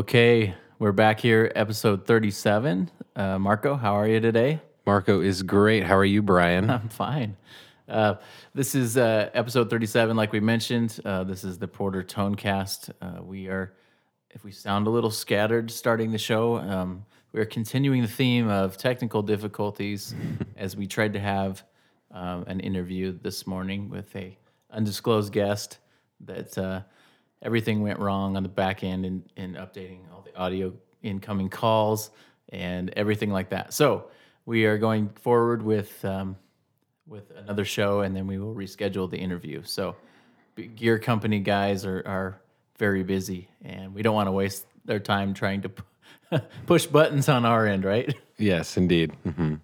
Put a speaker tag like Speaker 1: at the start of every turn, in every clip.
Speaker 1: Okay, we're back here, episode 37. Uh, Marco, how are you today?
Speaker 2: Marco is great. How are you, Brian?
Speaker 1: I'm fine. Uh, this is uh, episode 37, like we mentioned. Uh, this is the Porter Tonecast. Uh, we are, if we sound a little scattered starting the show, um, we are continuing the theme of technical difficulties as we tried to have um, an interview this morning with a undisclosed guest that uh, everything went wrong on the back end in, in updating all the audio incoming calls and everything like that. So we are going forward with um, with another show, and then we will reschedule the interview. So gear company guys are are very busy, and we don't want to waste their time trying to p- push buttons on our end, right?
Speaker 2: yes, indeed. hmm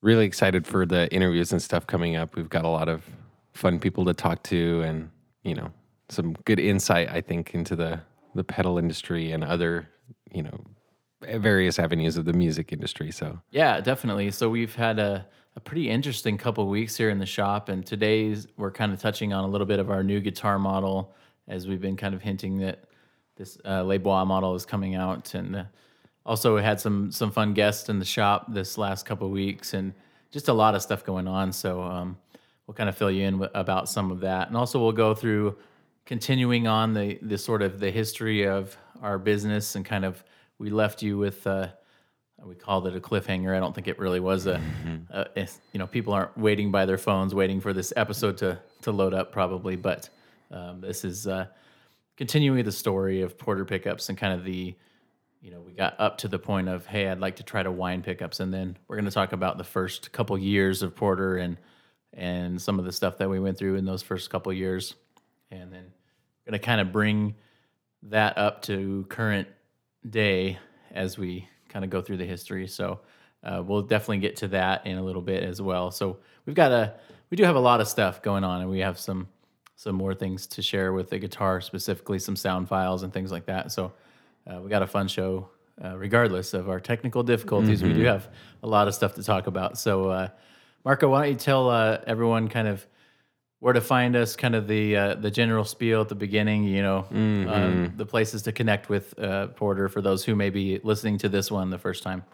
Speaker 2: Really excited for the interviews and stuff coming up. We've got a lot of fun people to talk to, and you know, some good insight, I think, into the the pedal industry and other, you know, various avenues of the music industry. So
Speaker 1: Yeah, definitely. So we've had a, a pretty interesting couple weeks here in the shop, and today's we're kind of touching on a little bit of our new guitar model, as we've been kind of hinting that this uh, Les Bois model is coming out, and uh, also we had some some fun guests in the shop this last couple weeks, and just a lot of stuff going on. So um, we'll kind of fill you in wi- about some of that, and also we'll go through continuing on the the sort of the history of our business and kind of we left you with. Uh, we called it a cliffhanger. I don't think it really was a, a you know, people aren't waiting by their phones, waiting for this episode to to load up, probably. But um, this is uh, continuing the story of Porter pickups and kind of the, you know, we got up to the point of, hey, I'd like to try to wine pickups, and then we're going to talk about the first couple years of Porter and and some of the stuff that we went through in those first couple years, and then going to kind of bring that up to current day as we kind of go through the history. So uh, we'll definitely get to that in a little bit as well. So we've got a we do have a lot of stuff going on, and we have some some more things to share with the guitar, specifically some sound files and things like that. So uh, we got a fun show. Uh, regardless of our technical difficulties, we do have a lot of stuff to talk about. So, uh, Marco, why don't you tell uh, everyone kind of where to find us, kind of the uh, the general spiel at the beginning, you know, um, the places to connect with uh, Porter for those who may be listening to this one the first time.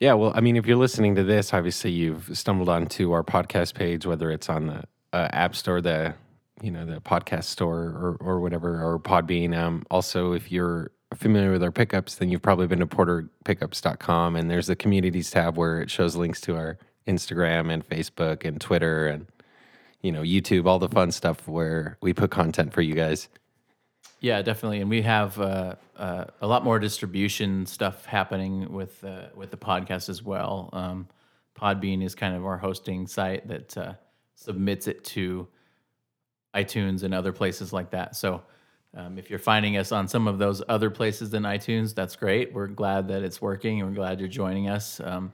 Speaker 2: Yeah, well, I mean, if you're listening to this, obviously you've stumbled onto our podcast page, whether it's on the uh, App Store, the you know the podcast store, or or whatever, or Podbean. Um, also, if you're familiar with our pickups, then you've probably been to porterpickups.com, and there's the communities tab where it shows links to our Instagram and Facebook and Twitter and you know YouTube, all the fun stuff where we put content for you guys.
Speaker 1: Yeah, definitely, and we have uh, uh, a lot more distribution stuff happening with uh, with the podcast as well. Um, Podbean is kind of our hosting site that uh, submits it to iTunes and other places like that. So, um, if you're finding us on some of those other places than iTunes, that's great. We're glad that it's working, and we're glad you're joining us. Um,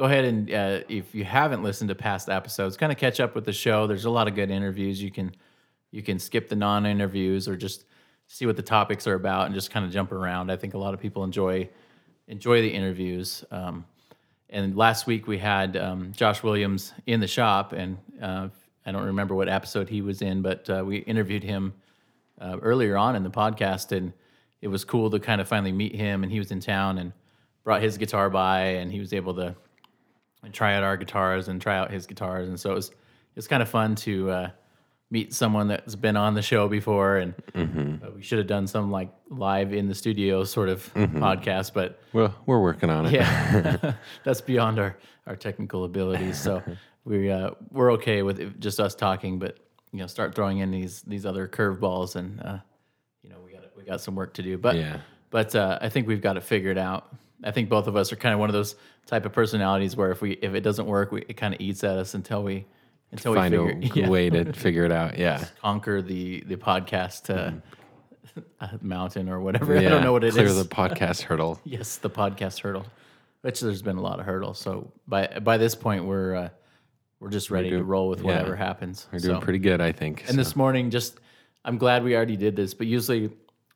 Speaker 1: go ahead and uh, if you haven't listened to past episodes, kind of catch up with the show. There's a lot of good interviews. You can you can skip the non-interviews or just see what the topics are about and just kind of jump around. I think a lot of people enjoy enjoy the interviews. Um, and last week we had um, Josh Williams in the shop, and uh, I don't remember what episode he was in, but uh, we interviewed him uh, earlier on in the podcast, and it was cool to kind of finally meet him. And he was in town and brought his guitar by, and he was able to try out our guitars and try out his guitars, and so it was it's kind of fun to uh, meet someone that's been on the show before, and uh, we should have done some like live in the studio sort of podcast, but
Speaker 2: Well, we're working on it.
Speaker 1: yeah, that's beyond our, our technical abilities. So we uh, we're okay with it, just us talking, but you know, start throwing in these these other curveballs, and uh, you know, we got we got some work to do. But
Speaker 2: Yeah.
Speaker 1: but uh, I think we've got it figured out. I think both of us are kind of one of those type of personalities where if we if it doesn't work, we, it kind of eats at us until we until
Speaker 2: Find
Speaker 1: we
Speaker 2: a
Speaker 1: yeah,
Speaker 2: way to figure it out. Yeah.
Speaker 1: conquer the the podcast uh, uh, mountain or whatever. I don't know what it is.
Speaker 2: Clear the podcast hurdle.
Speaker 1: Yes, the podcast hurdle, which there's been a lot of hurdles. So by by this point, we're uh, we're just ready to
Speaker 2: doing-
Speaker 1: roll with
Speaker 2: yeah.
Speaker 1: whatever happens.
Speaker 2: We're doing
Speaker 1: So-
Speaker 2: pretty good, I think.
Speaker 1: And this morning, just I'm glad we already did this. But usually,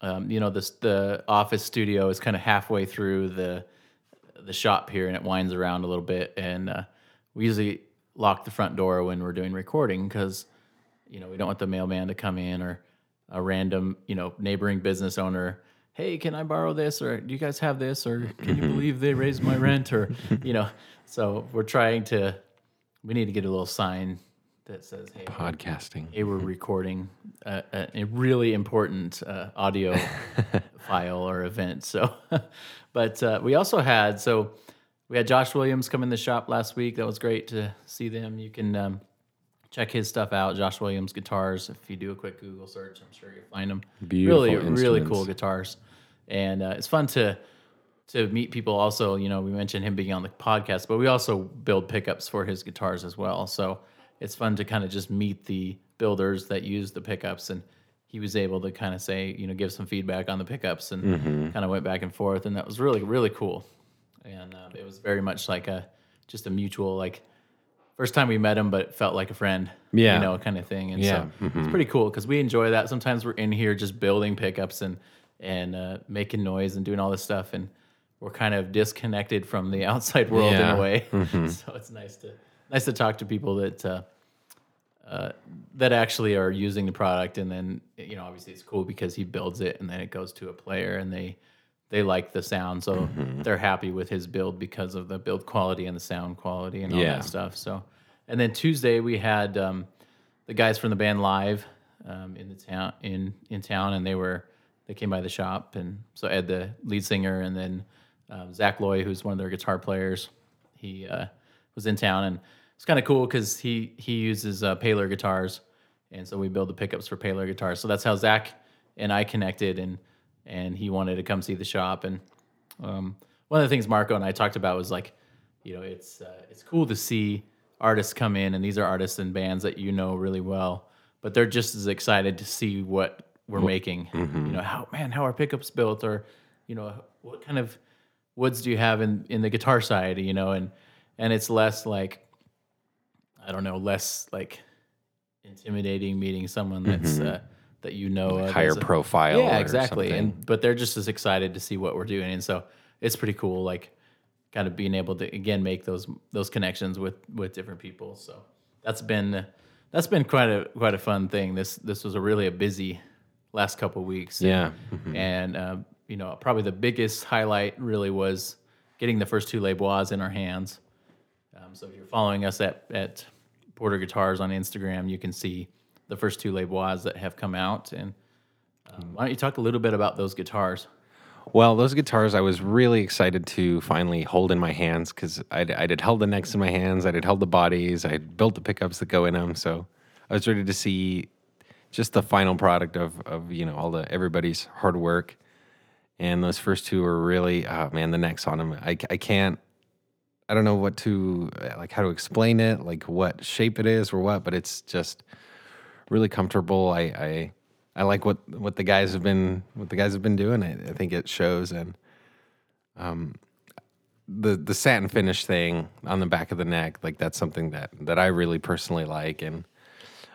Speaker 1: um, you know, this the office studio is kind of halfway through the the shop here, and it winds around a little bit. And uh, we usually lock the front door when we're doing recording because you know we don't want the mailman to come in or a random you know neighboring business owner hey, can I borrow this? Or do you guys have this? Or can you believe they raised my rent? Or, you know, so we're trying to, we need to get a little sign that says, hey,
Speaker 2: Podcasting.
Speaker 1: hey we're recording a, really important uh, audio file or event. So, but uh, we also had, so we had Josh Williams come in the shop last week. That was great to see them. You can um, check his stuff out, Josh Williams Guitars. If you do a quick Google search, I'm sure you'll find them.
Speaker 2: Beautiful
Speaker 1: really, really cool guitars, and uh, it's fun to to meet people. Also, you know, we mentioned him being on the podcast, but we also build pickups for his guitars as well. So it's fun to kind of just meet the builders that use the pickups and. He was able to kind of say, you know, give some feedback on the pickups and
Speaker 2: Mm-hmm.
Speaker 1: kind of went back and forth, and that was really, really cool and uh, it was very much like a just a mutual like first time we met him but it felt like a friend
Speaker 2: Yeah.
Speaker 1: you know kind of thing and
Speaker 2: Yeah, mm-hmm.
Speaker 1: so it's pretty cool because we enjoy that sometimes we're in here just building pickups and and uh, making noise and doing all this stuff and we're kind of disconnected from the outside world in
Speaker 2: Yeah, Mm-hmm.
Speaker 1: a way so it's nice to nice to talk to people that uh, uh, that actually are using the product and then you know obviously it's cool because he builds it and then it goes to a player and they they like the sound so
Speaker 2: Mm-hmm.
Speaker 1: they're happy with his build because of the build quality and the sound quality and all
Speaker 2: Yeah.
Speaker 1: that stuff so and then tuesday we had um, the guys from the band live um, in the town in in town and they were they came by the shop and so ed the lead singer and then um, zach loy who's one of their guitar players he uh, was in town and it's kind of cool because he he uses uh, Paler guitars, and so we build the pickups for Paler guitars. So that's how Zach and I connected, and and he wanted to come see the shop. And um, one of the things Marco and I talked about was like, you know, it's uh, it's cool to see artists come in, and these are artists and bands that you know really well, but they're just as excited to see what we're making. You know, how man, how are pickups built, or you know, what kind of woods do you have in in the guitar side? You know, and and it's less like I don't know, less like intimidating meeting someone that's uh, that you know of
Speaker 2: Higher
Speaker 1: a-
Speaker 2: profile.
Speaker 1: yeah,
Speaker 2: or
Speaker 1: exactly.
Speaker 2: something.
Speaker 1: And but they're just as excited to see what we're doing, and so it's pretty cool. Like kind of being able to again make those those connections with with different people. So that's been that's been quite a quite a fun thing. This this was a really a busy last couple of weeks.
Speaker 2: yeah.
Speaker 1: And uh, you know, probably the biggest highlight really was getting the first two Les Bois in our hands. Um, so if you're following us at at Porter Guitars on Instagram, you can see the first two Les Bois that have come out. And um, why don't you talk a little bit about those guitars?
Speaker 2: Well, those guitars I was really excited to finally hold in my hands because I'd, I'd had held the necks in my hands, I'd had held the bodies, I'd built the pickups that go in them. So I was ready to see just the final product of, of you know all the everybody's hard work. And those first two were really, oh man, the necks on them. I, I can't, I don't know what to like how to explain it, like what shape it is or what, but it's just really comfortable. I, I I like what what the guys have been what the guys have been doing. I, I think it shows and um the the satin finish thing on the back of the neck, like that's something that that I really personally like and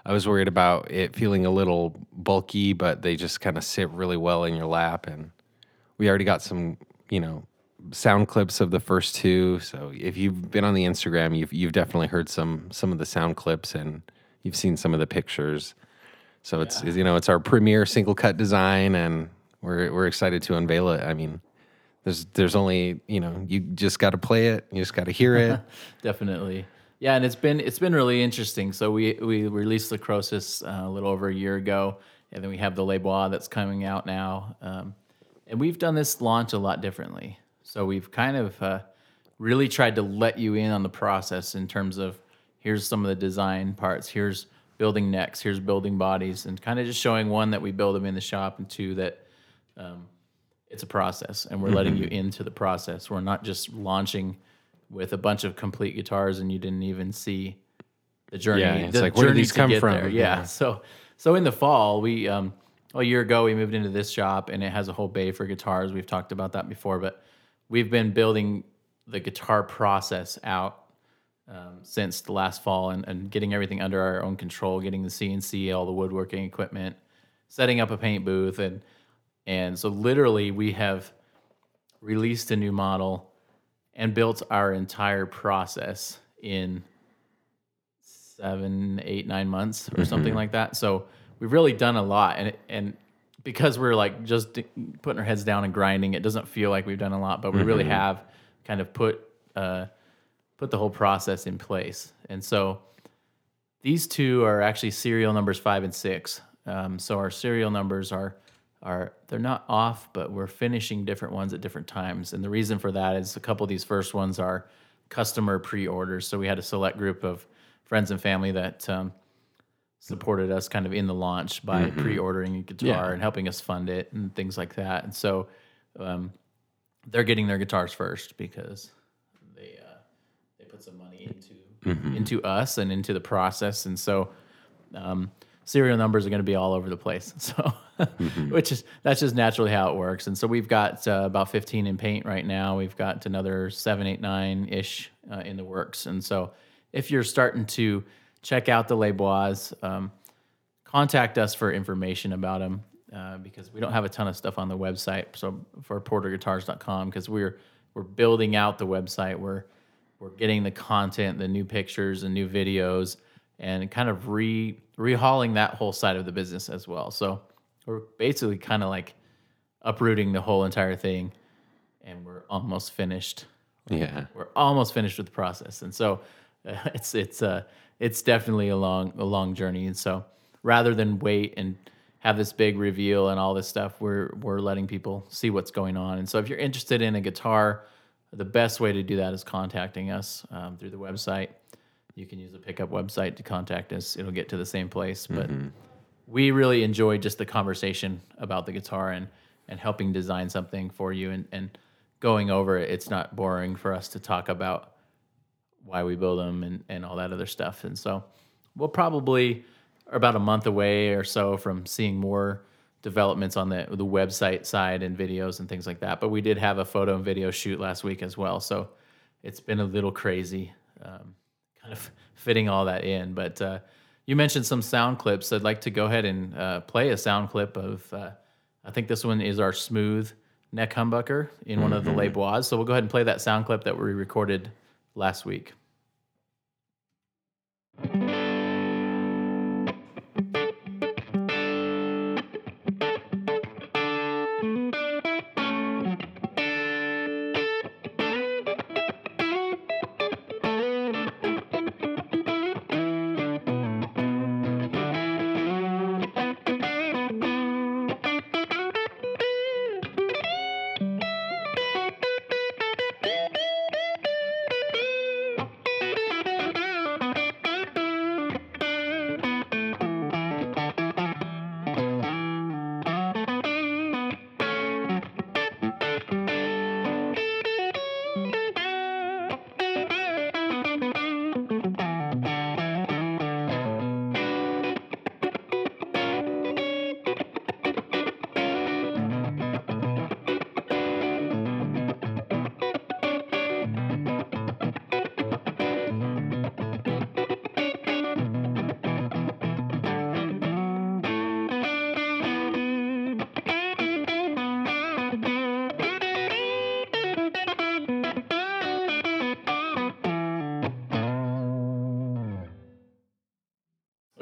Speaker 2: I was worried about it feeling a little bulky, but they just kind of sit really well in your lap and we already got some, you know, sound clips of the first two. So if you've been on the Instagram, you've you've definitely heard some some of the sound clips and you've seen some of the pictures. So it's you know it's our premier single cut design, and we're we're excited to unveil it. I mean, there's there's only you know you just got to play it, you just got to hear it.
Speaker 1: Definitely. Yeah, and it's been it's been really interesting. So we we released the Croesus uh, a little over a year ago, and then we have the Les Bois that's coming out now. Um, and we've done this launch a lot differently. So we've kind of uh, really tried to let you in on the process in terms of here's some of the design parts, here's building necks, here's building bodies, and kind of just showing one that we build them in the shop, and two that um, it's a process, and we're letting you
Speaker 2: Mm-hmm.
Speaker 1: into the process. We're not just launching with a bunch of complete guitars and you didn't even see the journey.
Speaker 2: Yeah, it's
Speaker 1: the
Speaker 2: like, where these come from?
Speaker 1: there. Yeah.
Speaker 2: Yeah.
Speaker 1: So so in the fall, we um a year ago we moved into this shop and it has a whole bay for guitars. We've talked about that before, but we've been building the guitar process out um, since the last fall and, and getting everything under our own control, getting the CNC, all the woodworking equipment, setting up a paint booth, and and so literally we have released a new model and built our entire process in seven, eight, nine months or something like that. So we've really done a lot, and and because we're like just putting our heads down and grinding, it doesn't feel like we've done a lot, but we really have kind of put uh, put the whole process in place. And so these two are actually serial numbers five and six. Um, so our serial numbers are are they're not off, but we're finishing different ones at different times. And the reason for that is a couple of these first ones are customer pre-orders. So we had a select group of friends and family that um, supported us kind of in the launch by pre-ordering a guitar
Speaker 2: Yeah.
Speaker 1: and helping us fund it and things like that. And so um, they're getting their guitars first because they uh, they put some money into into us and into the process, and so um, serial numbers are going to be all over the place. So, which is that's just naturally how it works. And so we've got uh, about 15 in paint right now. We've got another seven, eight, nine ish uh, in the works. And so, if you're starting to check out the Les Bois, um, contact us for information about them uh, because we don't have a ton of stuff on the website. So for porterguitars.com because we're we're building out the website. We're we're getting the content, the new pictures and new videos, and kind of re rehauling that whole side of the business as well. So we're basically kind of like uprooting the whole entire thing, and we're almost finished
Speaker 2: Yeah.
Speaker 1: we're almost finished with the process and so uh, it's it's uh it's definitely a long a long journey. And so rather than wait and have this big reveal and all this stuff we're we're letting people see what's going on. And so if you're interested in a guitar the best way to do that is contacting us um, through the website. You can use the pickup website to contact us. It'll get to the same place. But we really enjoy just the conversation about the guitar and and helping design something for you. And and going over it it's not boring for us to talk about why we build them and and all that other stuff and so we'll probably are about a month away or so from seeing more developments on the the website side and videos and things like that but we did have a photo and video shoot last week as well so it's been a little crazy um, kind of fitting all that in. But uh, you mentioned some sound clips. I'd like to go ahead and uh, play a sound clip of. Uh, I think this one is our smooth neck humbucker in one of the Les Bois. So we'll go ahead and play that sound clip that we recorded last week.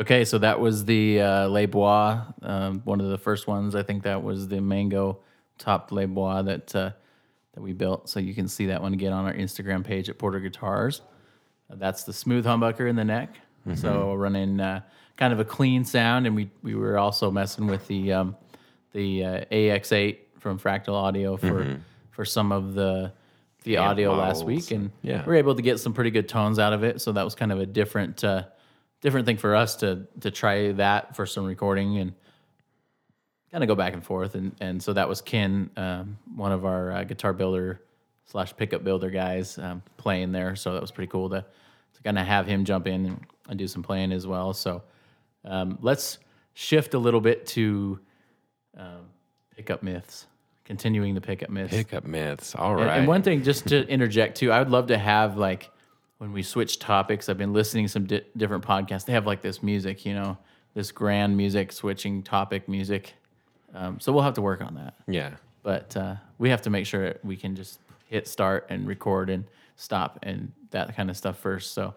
Speaker 1: Okay, so that was the uh, Les Bois, um, one of the first ones. I think that was the mango top Les Bois that uh, that we built. So you can see that one again on our Instagram page at Porter Guitars. Uh, that's the smooth humbucker in the neck. So running uh, kind of a clean sound, and we we were also messing with the um, the uh, AX8 from Fractal Audio for for some of the the
Speaker 2: Amp
Speaker 1: audio last week, and
Speaker 2: yeah.
Speaker 1: we were able to get some pretty good tones out of it. So that was kind of a different uh, different thing for us to to try that for some recording and kind of go back and forth. And and so that was Ken, um, one of our uh, guitar builder slash pickup builder guys, um, playing there. So that was pretty cool to to kind of have him jump in and, and do some playing as well. So um, let's shift a little bit to um, pickup myths, continuing the pickup myths.
Speaker 2: Pickup myths. All right.
Speaker 1: And- And one thing, just to interject too, I would love to have like when we switch topics. I've been listening to some di- different podcasts. They have like this music, you know, this grand music, switching topic music. Um, so we'll have to work on that.
Speaker 2: yeah.
Speaker 1: But uh, we have to make sure we can just hit start and record and stop and that kind of stuff first. So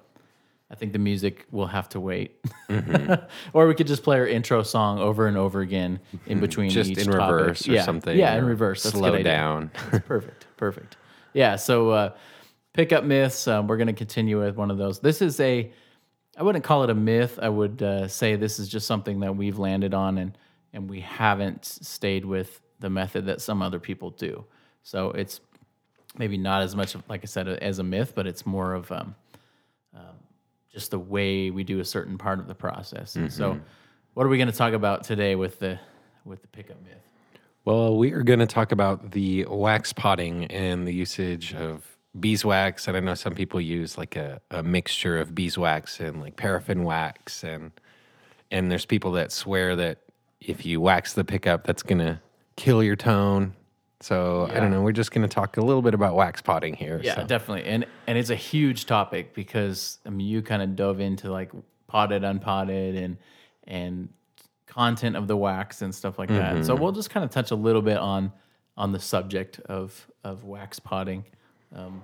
Speaker 1: I think the music will have to wait,
Speaker 2: Mm-hmm.
Speaker 1: or we could just play our intro song over and over again in between
Speaker 2: Just
Speaker 1: each
Speaker 2: in
Speaker 1: topic.
Speaker 2: reverse or
Speaker 1: yeah.
Speaker 2: something.
Speaker 1: Yeah, in reverse. That's
Speaker 2: slow down.
Speaker 1: That's perfect. Perfect. Yeah. So uh, pickup myths. Um, we're going to continue with one of those. This is a. I wouldn't call it a myth. I would uh, say this is just something that we've landed on, and and we haven't stayed with the method that some other people do. So it's maybe not as much, of, like I said, as a myth, but it's more of um, um, just the way we do a certain part of the process. And so, what are we going to talk about today with the with the pickup myth?
Speaker 2: Well, we are going to talk about the wax potting and the usage of beeswax. And I know some people use like a, a mixture of beeswax and like paraffin wax. And, and there's people that swear that if you wax the pickup, that's to kill your tone. So I don't know. We're just going to talk a little bit about wax potting here.
Speaker 1: Yeah,
Speaker 2: so.
Speaker 1: definitely. And and it's a huge topic because I mean you kind of dove into like potted, unpotted, and and content of the wax and stuff like that. So mm-hmm. we'll just kind of touch a little bit on on the subject of of wax potting. Um,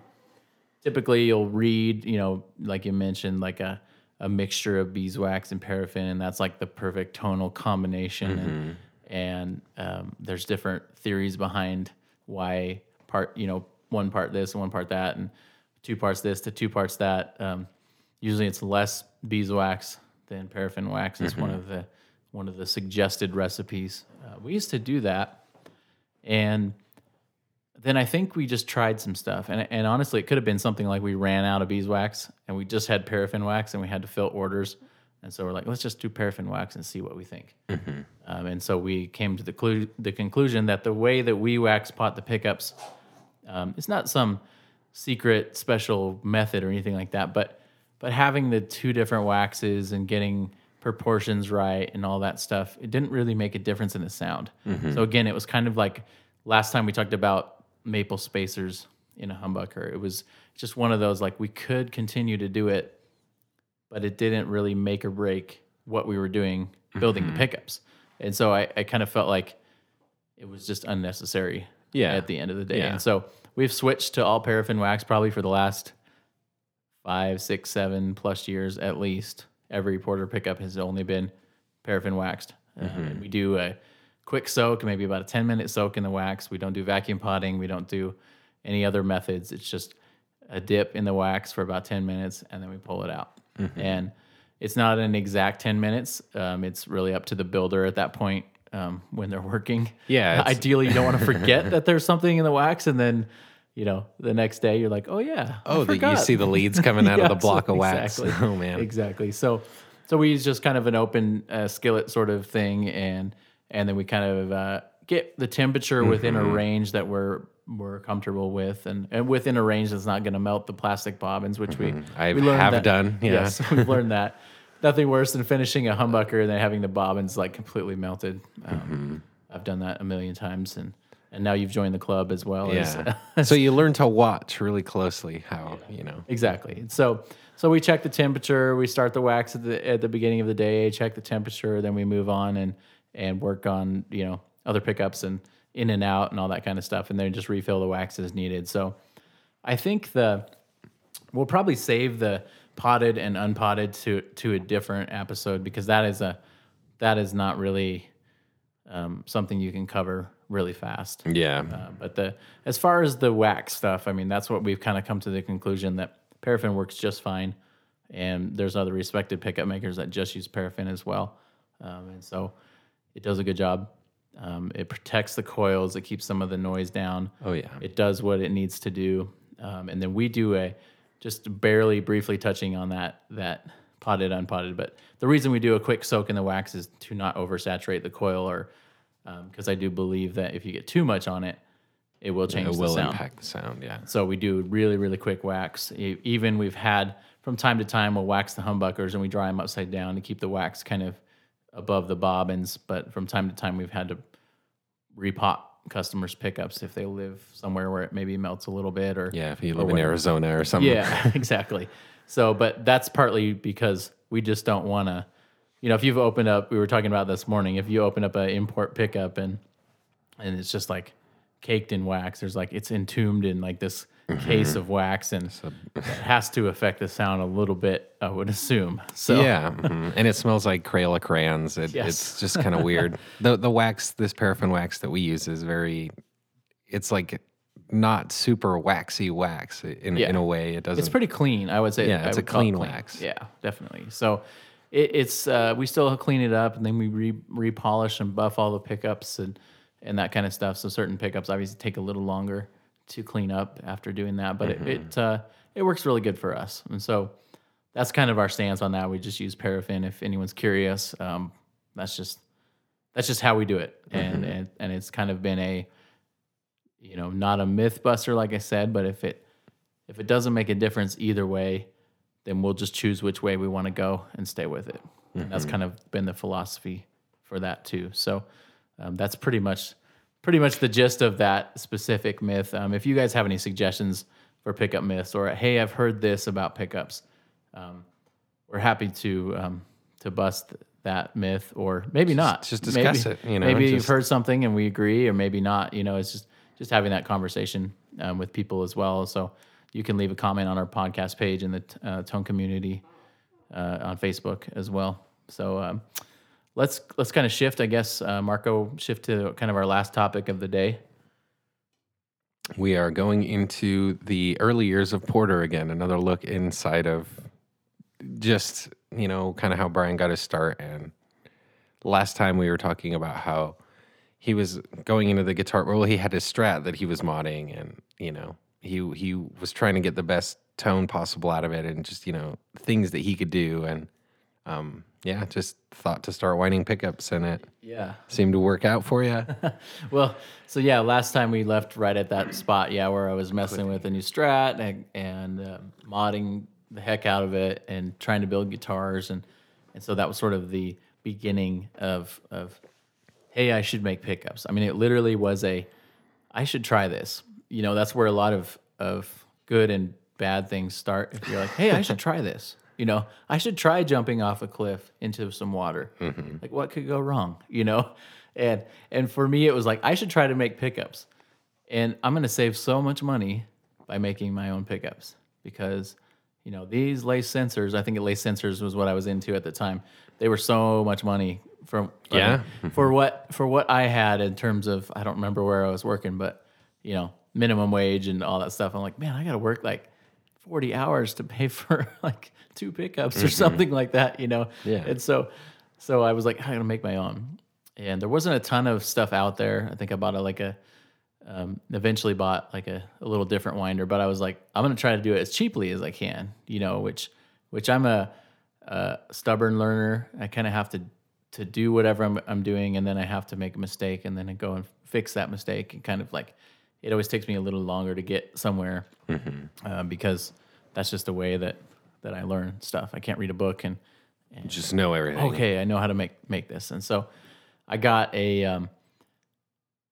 Speaker 1: typically, you'll read, you know, like you mentioned, like a a mixture of beeswax and paraffin, and that's like the perfect tonal combination. And, and um, there's different theories behind why part, you know, one part this and one part that, and two parts this to two parts that. Um, usually, it's less beeswax than paraffin wax. Is one of the one of the suggested recipes. Uh, we used to do that, and then I think we just tried some stuff, and and honestly, it could have been something like we ran out of beeswax and we just had paraffin wax and we had to fill orders, and so we're like, let's just do paraffin wax and see what we think. Um, and so we came to the clu- the conclusion that the way that we wax pot the pickups, um, it's not some secret special method or anything like that, but but having the two different waxes and getting proportions right and all that stuff, it didn't really make a difference in the sound. So again, it was kind of like last time we talked about maple spacers in a humbucker. It was just one of those like we could continue to do it, but it didn't really make or break what we were doing building the pickups. And so I, I kind of felt like it was just unnecessary
Speaker 2: Yeah.
Speaker 1: at the end of the day.
Speaker 2: Yeah.
Speaker 1: And so we've switched to all paraffin wax probably for the last five, six, seven plus years at least. Every porter pickup has only been paraffin waxed. Um, and we do a quick soak, maybe about a 10 minute soak in the wax. We don't do vacuum potting. We don't do any other methods. It's just a dip in the wax for about 10 minutes and then we pull it out. And it's not an exact 10 minutes. Um, it's really up to the builder at that point um, when they're working.
Speaker 2: Yeah,
Speaker 1: Ideally, you don't want to forget that there's something in the wax and then, you know, the next day you're like, oh, yeah.
Speaker 2: Oh, the, you see the leads coming out of the block
Speaker 1: so-
Speaker 2: of wax.
Speaker 1: exactly.
Speaker 2: Oh, man.
Speaker 1: Exactly. So, so we use just kind of an open uh, skillet sort of thing, and and then we kind of uh, get the temperature within
Speaker 2: Mm-hmm.
Speaker 1: a range that we're we're comfortable with, and and within a range that's not going to melt the plastic bobbins, which we
Speaker 2: Mm-hmm. I
Speaker 1: we learned
Speaker 2: have
Speaker 1: that-
Speaker 2: done, yeah.
Speaker 1: Yes, we've learned that. Nothing worse than finishing a humbucker and then having the bobbins like completely melted. Um,
Speaker 2: Mm-hmm.
Speaker 1: I've done that a million times, and and now you've joined the club as well as
Speaker 2: Yeah. so you learn to watch really closely how, you know.
Speaker 1: Exactly. So so we check the temperature. We start the wax at the at the beginning of the day. Check the temperature. Then we move on and and work on you know other pickups and in and out and all that kind of stuff. And then just refill the wax as needed. So I think the we'll probably save the potted and unpotted to to a different episode because that is a that is not really um, something you can cover really fast.
Speaker 2: Yeah.
Speaker 1: Uh, but the as far as the wax stuff, I mean, that's what we've kind of come to the conclusion that paraffin works just fine, and there's other respected pickup makers that just use paraffin as well, um, and so it does a good job. Um, it protects the coils. It keeps some of the noise down.
Speaker 2: Oh, yeah.
Speaker 1: It does what it needs to do, um, and then we do a just barely briefly touching on that that potted unpotted. But the reason we do a quick soak in the wax is to not oversaturate the coil, or because I do believe that if you get too much on it, it will change
Speaker 2: It
Speaker 1: the
Speaker 2: will
Speaker 1: sound.
Speaker 2: impact the sound. Yeah.
Speaker 1: So we do really, really quick wax. Even we've had from time to time, we'll wax the humbuckers and we dry them upside down to keep the wax kind of above the bobbins. But from time to time, we've had to repot customers' pickups if they live somewhere where it maybe melts a little bit or
Speaker 2: Yeah. If you live in. Arizona or something.
Speaker 1: Yeah, exactly. So, but that's partly because we just don't want to, you know, if you've opened up, we were talking about this morning, if you open up an import pickup and and it's just like caked in wax, there's like it's entombed in like this case of wax, and it has to affect the sound a little bit, I would assume. So
Speaker 2: Yeah, mhm. and it smells like Crayola crayons. It,
Speaker 1: Yes.
Speaker 2: It's just kind of weird. the The wax, this paraffin wax that we use, is very. It's like not super waxy wax in
Speaker 1: Yeah.
Speaker 2: in a way. It doesn't.
Speaker 1: it's pretty clean. I would say.
Speaker 2: Yeah, it's a
Speaker 1: call it
Speaker 2: clean wax.
Speaker 1: Yeah, definitely. So it, it's uh, we still clean it up, and then we re repolish and buff all the pickups and and that kind of stuff. So certain pickups obviously take a little longer to clean up after doing that, but
Speaker 2: Mm-hmm.
Speaker 1: it it, uh, it works really good for us. And so that's kind of our stance on that. We just use paraffin. If anyone's curious, um, that's just that's just how we do it, and
Speaker 2: Mm-hmm.
Speaker 1: and and it's kind of been a you know not a myth buster like I said, but if it if it doesn't make a difference either way, then we'll just choose which way we want to go and stay with it. And that's kind of been the philosophy for that too. So um, that's pretty much pretty much the gist of that specific myth. Um, if you guys have any suggestions for pickup myths, or hey, I've heard this about pickups, um, we're happy to um, to bust that myth, or maybe not.
Speaker 2: just discuss
Speaker 1: maybe,
Speaker 2: it, you know,
Speaker 1: maybe you've heard something and we agree, or maybe not. You know, it's just just having that conversation um, with people as well. So you can leave a comment on our podcast page in the uh, Tone community uh, on Facebook as well. So um, let's let's kind of shift, I guess, uh, Marco, shift to kind of our last topic of the day.
Speaker 2: we are going into the early years of Porter again. Another look inside of just you know kind of how Brian got his start. And last time we were talking about how he was going into the guitar. Well, he had his Strat that he was modding, and you know he he was trying to get the best tone possible out of it, and just you know things that he could do. And um, yeah, just thought to start winding pickups, and it
Speaker 1: Yeah.
Speaker 2: seemed to work out for you.
Speaker 1: Well, so yeah, last time we left right at that spot, yeah, where I was messing with a new Strat and, and uh, modding the heck out of it and trying to build guitars, and and so that was sort of the beginning of of hey, I should make pickups. I mean, it literally was a I should try this. You know, that's where a lot of of good and bad things start. If you're like, hey, I should try this. You know, I should try jumping off a cliff into some water. Mm-hmm. Like, what could go wrong? You know, and and for me, it was like I should try to make pickups, and I'm gonna save so much money by making my own pickups because you know these lace sensors. I think lace sensors was what I was into at the time. They were so much money from
Speaker 2: Yeah.
Speaker 1: for what for what I had in terms of I don't remember where I was working, but you know minimum wage and all that stuff. I'm like, man, I got to work like 40 hours to pay for like two pickups or something like that, you know.
Speaker 2: Yeah.
Speaker 1: And so so I was like, I'm going to make my own. And there wasn't a ton of stuff out there. I think I bought a like a um, eventually bought like a, a little different winder, but I was like, I'm gonna try to do it as cheaply as I can, you know, which which I'm a, a stubborn learner. I kind of have to to do whatever I'm I'm doing, and then I have to make a mistake, and then I go and fix that mistake, and kind of like it always takes me a little longer to get somewhere uh, because that's just the way that that I learn stuff. I can't read a book and
Speaker 2: just know everything.
Speaker 1: okay, I know how to make make this. And so I got a um,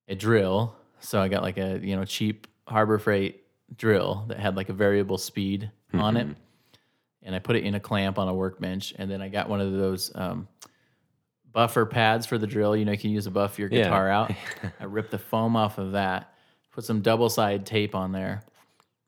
Speaker 1: a drill. So I got like a you know cheap Harbor Freight drill that had like a variable speed on it, and I put it in a clamp on a workbench. And then I got one of those um, buffer pads for the drill. You know, you can use to buff your
Speaker 2: Yeah.
Speaker 1: guitar out. I ripped the foam off of that, put some double side tape on there,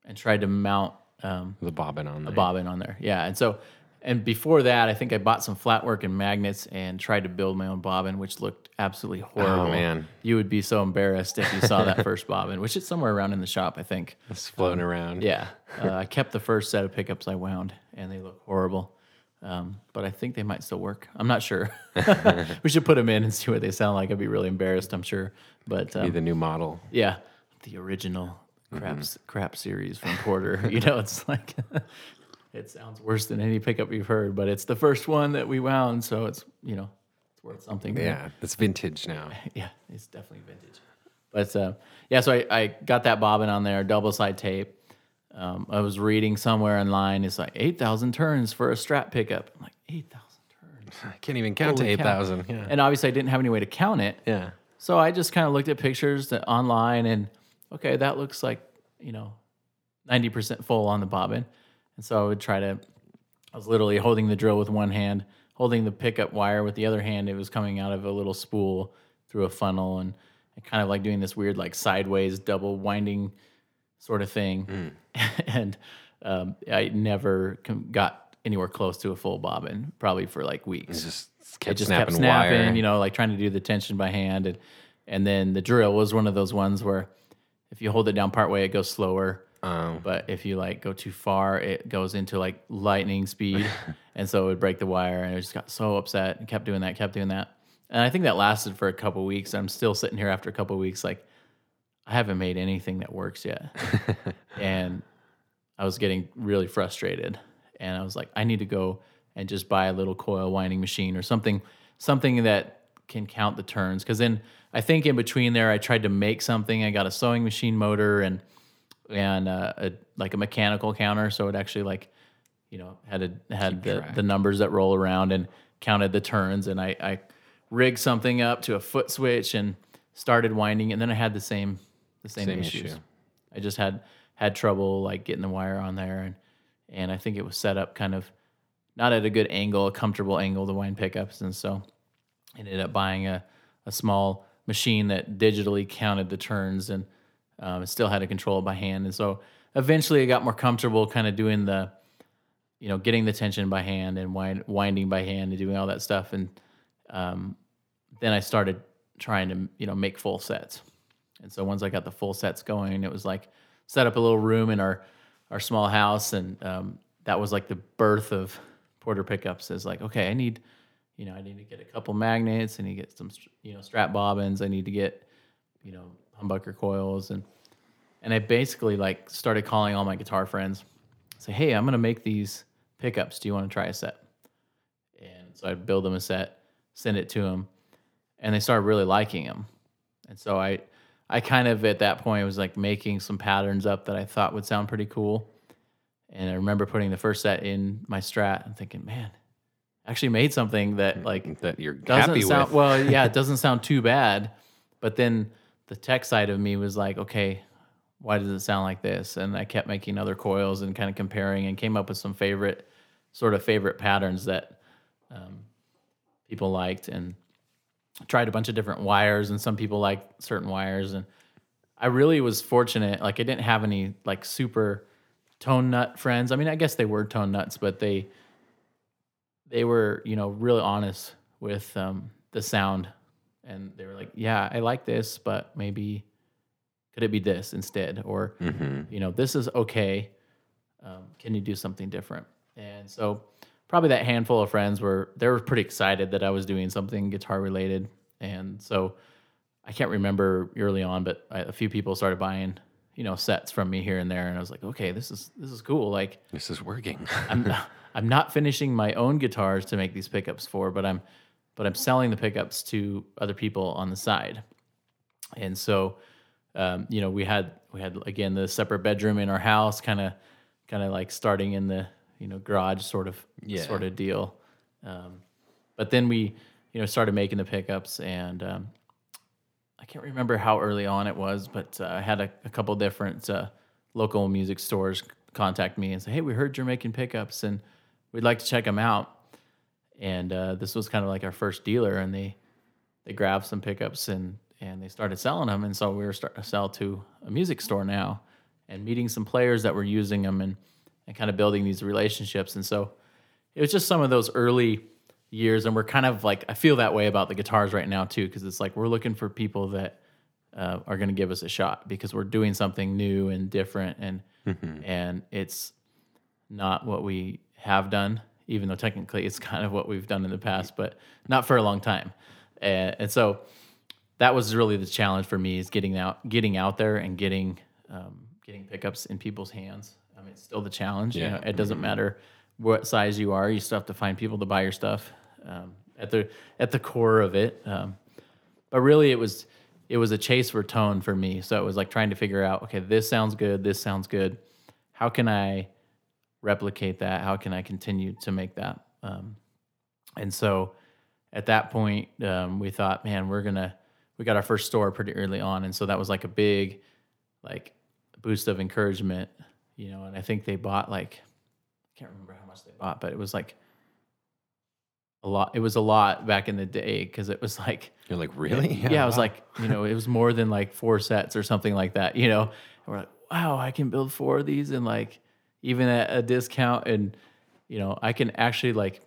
Speaker 1: and tried to mount. Um,
Speaker 2: The bobbin on there.
Speaker 1: bobbin on there. Yeah. And so, and before that, I think I bought some flat work and magnets and tried to build my own bobbin, which looked absolutely horrible.
Speaker 2: Oh, man.
Speaker 1: You would be so embarrassed if you saw that first bobbin, which is somewhere around in the shop, I think.
Speaker 2: It's floating around.
Speaker 1: Yeah. Uh, I kept the first set of pickups I wound and they look horrible. Um, but I think they might still work. I'm not sure. we should put them in and see what they sound like. I'd be really embarrassed, I'm sure. But
Speaker 2: Be
Speaker 1: um,
Speaker 2: the new model.
Speaker 1: yeah, the original crap crap series from Porter. you know, it's like it sounds worse than any pickup you've heard, but it's the first one that we wound, so it's you know it's worth something. there.
Speaker 2: Yeah, it's vintage now.
Speaker 1: yeah, it's definitely vintage. But uh, yeah, so I, I got that bobbin on there, double side tape. Um, I was reading somewhere online, it's like eight thousand turns for a Strat pickup. I'm like eight thousand turns,
Speaker 2: I can't even count
Speaker 1: Holy
Speaker 2: to 8,000. Yeah.
Speaker 1: and obviously I didn't have any way to count it.
Speaker 2: yeah.
Speaker 1: So I just kind of looked at pictures that online and okay, that looks like, you know, 90% full on the bobbin. And so I would try to, I was literally holding the drill with one hand, holding the pickup wire with the other hand. It was coming out of a little spool through a funnel and, and kind of like doing this weird, like sideways double winding sort of thing, and um, I never com- got anywhere close to a full bobbin, probably for like weeks.
Speaker 2: It just
Speaker 1: It
Speaker 2: kept
Speaker 1: just
Speaker 2: snapping,
Speaker 1: kept snapping,
Speaker 2: wire.
Speaker 1: you know, like trying to do the tension by hand, and and then the drill was one of those ones where if you hold it down part way, it goes slower.
Speaker 2: Oh.
Speaker 1: But if you like go too far, it goes into like lightning speed, and so it would break the wire. And I just got so upset and kept doing that, kept doing that. And I think that lasted for a couple weeks. I'm still sitting here after a couple weeks, like I haven't made anything that works yet, and I was getting really frustrated. And I was like, I need to go and just buy a little coil winding machine or something, something that can count the turns. Because then I think in between there, I tried to make something. I got a sewing machine motor and and uh, a, like a mechanical counter, so it actually like you know had a, had the, the numbers that roll around and counted the turns. And I, I rigged something up to a foot switch and started winding, and then I had the same the same,
Speaker 2: Same
Speaker 1: issues.
Speaker 2: issue.
Speaker 1: I just had had trouble like getting the wire on there, and and I think it was set up kind of not at a good angle, a comfortable angle to wind pickups, and so I ended up buying a a small machine that digitally counted the turns and um, still had to control it by hand. And so eventually, I got more comfortable, kind of doing the you know getting the tension by hand and wind, winding by hand and doing all that stuff, and um, then I started trying to you know make full sets. And so once I got the full sets going, it was like set up a little room in our our small house, and um, that was like the birth of Porter pickups. Is like, okay, I need, you know, I need to get a couple magnets, I need to get some, you know, Strat bobbins, I need to get, you know, humbucker coils, and and I basically like started calling all my guitar friends, say, hey, I'm gonna make these pickups. Do you want to try a set? And so I'd build them a set, send it to them, and they started really liking them. And so I, I kind of at that point was like making some patterns up that I thought would sound pretty cool. And I remember putting the first set in my Strat and thinking, man, I actually made something that like
Speaker 2: that you're
Speaker 1: doesn't
Speaker 2: happy
Speaker 1: sound
Speaker 2: with.
Speaker 1: well. Yeah, it doesn't sound too bad. But then the tech side of me was like, okay, why does it sound like this? And I kept making other coils and kind of comparing and came up with some favorite sort of favorite patterns that um, people liked and tried a bunch of different wires and some people liked certain wires and I really was fortunate like I didn't have any like super tone nut friends. I mean, I guess they were tone nuts, but they they were, you know, really honest with um, the sound and they were like, "Yeah, I like this, but maybe could it be this instead or
Speaker 2: Mm-hmm.
Speaker 1: you know, this is okay. Um, can you do something different? And so, probably that handful of friends were they were pretty excited that I was doing something guitar related. And so, I can't remember early on, but I, a few people started buying, you know, sets from me here and there, and I was like, okay, this is this is cool. Like,
Speaker 2: This is working.
Speaker 1: I'm I'm not finishing my own guitars to make these pickups for, but I'm but I'm selling the pickups to other people on the side. And so, um, you know, we had we had again the separate bedroom in our house, kind of kind of like starting in the you know garage sort of
Speaker 2: Yeah.
Speaker 1: sort of deal. Um, but then we you know started making the pickups, and um, I can't remember how early on it was, but uh, I had a, a couple different uh, local music stores contact me and say, "Hey, we heard you're making pickups, and we'd like to check them out." And uh, this was kind of like our first dealer, and they they grabbed some pickups and and they started selling them, and so we were starting to sell to a music store now, and meeting some players that were using them, and and kind of building these relationships, and so it was just some of those early years, and we're kind of like I feel that way about the guitars right now too, because it's like we're looking for people that uh, are going to give us a shot because we're doing something new and different, and and it's not what we have done, even though technically it's kind of what we've done in the past, but not for a long time. And, and so that was really the challenge for me is getting out, getting out there and getting, um, getting pickups in people's hands. I mean, it's still the challenge. You know, it doesn't matter what size you are. You still have to find people to buy your stuff um, at the at the core of it. Um, but really, it was it was a chase for tone for me. So it was like trying to figure out, okay, this sounds good. This sounds good. How can I replicate that? How can I continue to make that? Um, and so at that point, um, we thought, man, we're gonna we got our first store pretty early on, and so that was like a big like boost of encouragement, you know. And I think they bought like I can't remember how much they bought, but it was like a lot. It was a lot back in the day because it was like
Speaker 2: You're like, really?
Speaker 1: yeah, I was
Speaker 2: wow.
Speaker 1: like, you know, it was more than like four sets or something like that, you know. we're like, wow, I can build four of these and like even at a discount. And, you know, I can actually like,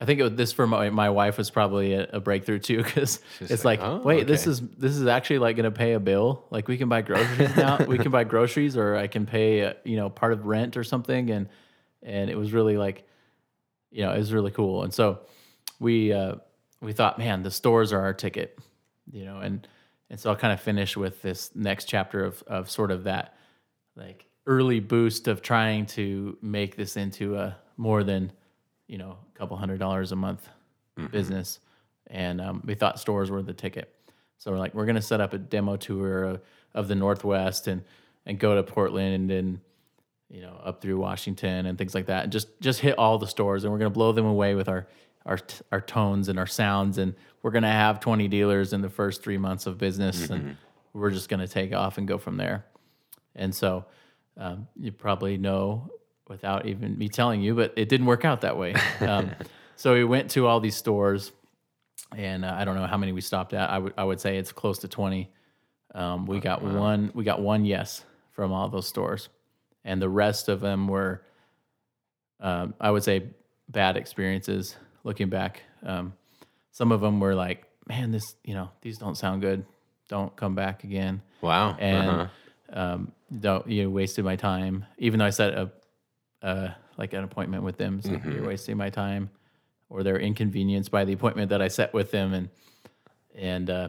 Speaker 1: I think it was, this for my, my wife was probably a, a breakthrough too because it's
Speaker 2: like,
Speaker 1: like,
Speaker 2: "Oh,
Speaker 1: wait, this is this is actually like going to pay a bill. Like we can buy groceries now. we can buy groceries, or I can pay uh, you know part of rent or something. And and it was really like, you know, it was really cool. And so we uh, we thought, man, the stores are our ticket, you know. And and so I'll kind of finish with this next chapter of of sort of that like early boost of trying to make this into a more than you know a couple hundred dollars a month business. And um, we thought stores were the ticket. So we're like we're going to set up a demo tour of, of the northwest and and go to portland and you know up through washington and things like that. And just just hit all the stores and we're going to blow them away with our our our tones and our sounds. And we're going to have 20 dealers in the first three months of business and we're just going to take off and go from there. And so um, you probably know without even me telling you, but it didn't work out that way. Um, so we went to all these stores, and uh, I don't know how many we stopped at. I would I would say it's close to twenty. Um, we got one. We got one yes from all those stores, and the rest of them were, um, I would say, bad experiences. Looking back, um, some of them were like, "Man, this you know these don't sound good. Don't come back again."
Speaker 2: Wow.
Speaker 1: and
Speaker 2: Uh-huh.
Speaker 1: um, don't you know, wasted my time. Even though I set a uh, like an appointment with them, so
Speaker 2: Mm-hmm.
Speaker 1: you're wasting my time, or they're inconvenienced by the appointment that I set with them, and and uh,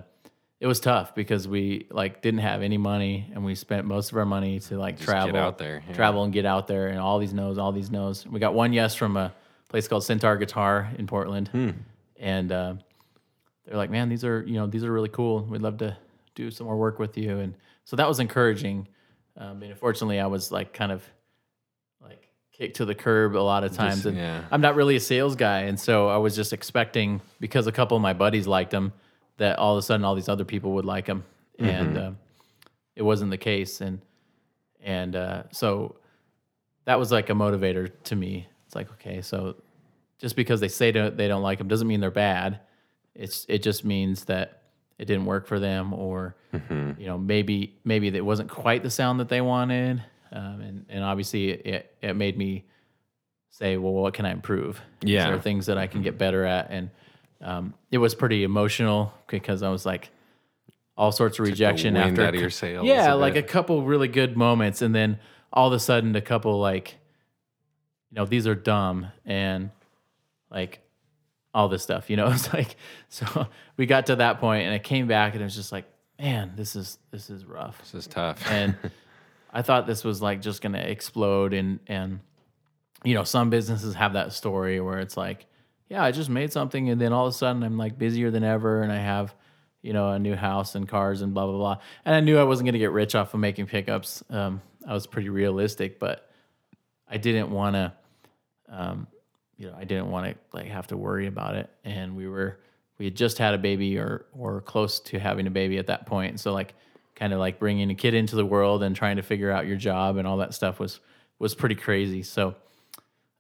Speaker 1: it was tough because we like didn't have any money, and we spent most of our money to like travel
Speaker 2: out there, yeah.
Speaker 1: travel and get out there, and all these no's, all these no's. We got one yes from a place called Centaur Guitar in Portland,
Speaker 2: Hmm.
Speaker 1: and uh, they're like, man, these are you know these are really cool. We'd love to do some more work with you, and so that was encouraging. Um, and unfortunately, I was like kind of like kicked to the curb a lot of times, and
Speaker 2: yeah.
Speaker 1: I'm not really a sales guy, and so I was just expecting because a couple of my buddies liked them that all of a sudden all these other people would like them, and uh, it wasn't the case, and and uh, so that was like a motivator to me. It's like okay, so just because they say don't, they don't like them doesn't mean they're bad. It's it just means that it didn't work for them, or you know maybe maybe it wasn't quite the sound that they wanted, um, and and obviously it it made me say, well, what can I improve? Is
Speaker 2: Yeah.
Speaker 1: there things that I can get better at? And um, it was pretty emotional because I was like all sorts of rejection after
Speaker 2: out of your
Speaker 1: Yeah,
Speaker 2: a
Speaker 1: like a couple really good moments, and then all of a sudden a couple like you know these are dumb and like all this stuff you know? It's like so we got to that point and it came back and it was just like man this is this is rough.
Speaker 2: This is tough.
Speaker 1: and i thought this was like just gonna explode and and you know some businesses have that story where it's like yeah i just made something and then all of a sudden i'm like busier than ever and i have you know a new house and cars and blah blah blah. And i knew i wasn't gonna get rich off of making pickups. Um, i was pretty realistic but i didn't want to um, you know, I didn't want to like have to worry about it. And we were, we had just had a baby or, or close to having a baby at that point. So like, kind of like bringing a kid into the world and trying to figure out your job and all that stuff was, was pretty crazy. So,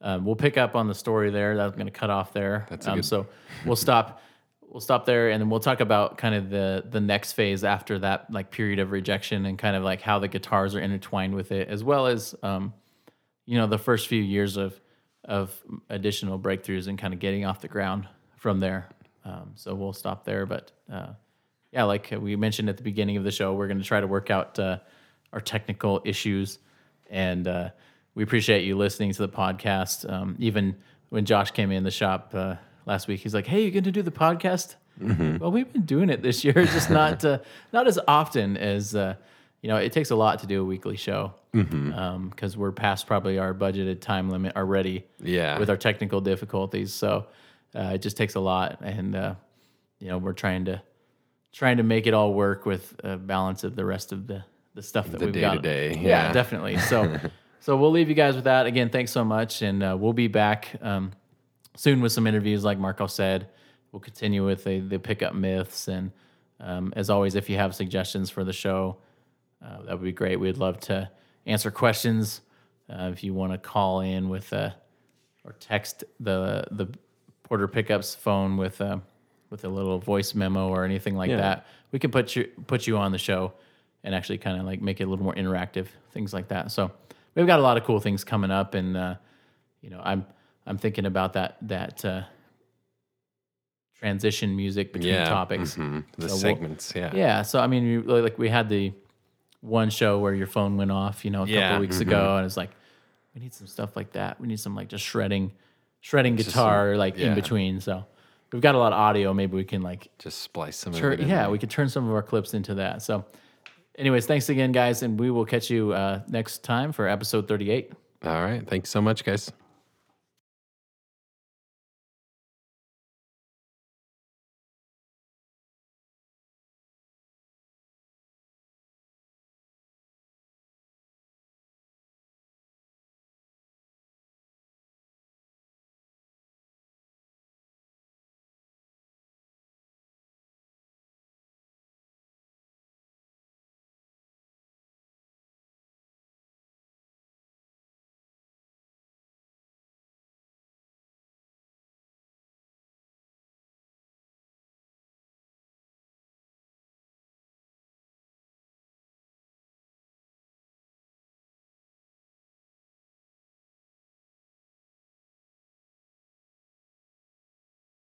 Speaker 1: um, we'll pick up on the story there. That's going to cut off there.
Speaker 2: That's
Speaker 1: um,
Speaker 2: good-
Speaker 1: so we'll stop. We'll stop there, and then we'll talk about kind of the the next phase after that, like period of rejection, and kind of like how the guitars are intertwined with it, as well as um, you know the first few years of of additional breakthroughs and kind of getting off the ground from there. Um, so we'll stop there, but uh, yeah, like we mentioned at the beginning of the show, we're going to try to work out uh, our technical issues, and uh, we appreciate you listening to the podcast. Um, even when Josh came in the shop uh, last week, he's like, "Hey, you going to do the podcast?" Well, we've been doing it this year, just not uh, not as often as uh, you know. It takes a lot to do a weekly show because we're past probably our budgeted time limit already
Speaker 2: Yeah.
Speaker 1: with our technical difficulties. So uh, it just takes a lot, and uh, you know we're trying to trying to make it all work with a balance of the rest of the the stuff that
Speaker 2: The
Speaker 1: we've got.
Speaker 2: day-to-day,
Speaker 1: yeah,
Speaker 2: yeah.
Speaker 1: definitely. So so we'll leave you guys with that. Again, thanks so much, and uh, we'll be back um, soon with some interviews, like Marco said. We'll continue with the, the pickup myths, and um, as always, if you have suggestions for the show, uh, that would be great. We'd love to answer questions. Uh, if you want to call in with uh, or text the the Porter Pickups phone with uh, with a little voice memo or anything like
Speaker 2: Yeah.
Speaker 1: that, we can put you put you on the show. and actually kind of like make it a little more interactive, things like that. So we've got a lot of cool things coming up, and uh, you know, I'm I'm thinking about that that uh, transition music between
Speaker 2: Yeah.
Speaker 1: topics.
Speaker 2: mhm. The
Speaker 1: So we'll-
Speaker 2: segments. yeah.
Speaker 1: Yeah, so I mean, you, like we had the one show where your phone went off, you know, a
Speaker 2: Yeah,
Speaker 1: couple weeks ago, and it's like we need some stuff like that. We need some like just shredding, shredding
Speaker 2: Just
Speaker 1: guitar like
Speaker 2: yeah.
Speaker 1: in between. So we've got a lot of audio. Maybe we can like,
Speaker 2: Just splice some of it
Speaker 1: yeah,
Speaker 2: there.
Speaker 1: we could turn some of our clips into that. So, anyways, thanks again, guys, and we will catch you uh, next time for episode thirty-eight.
Speaker 2: All right. Thanks so much, guys.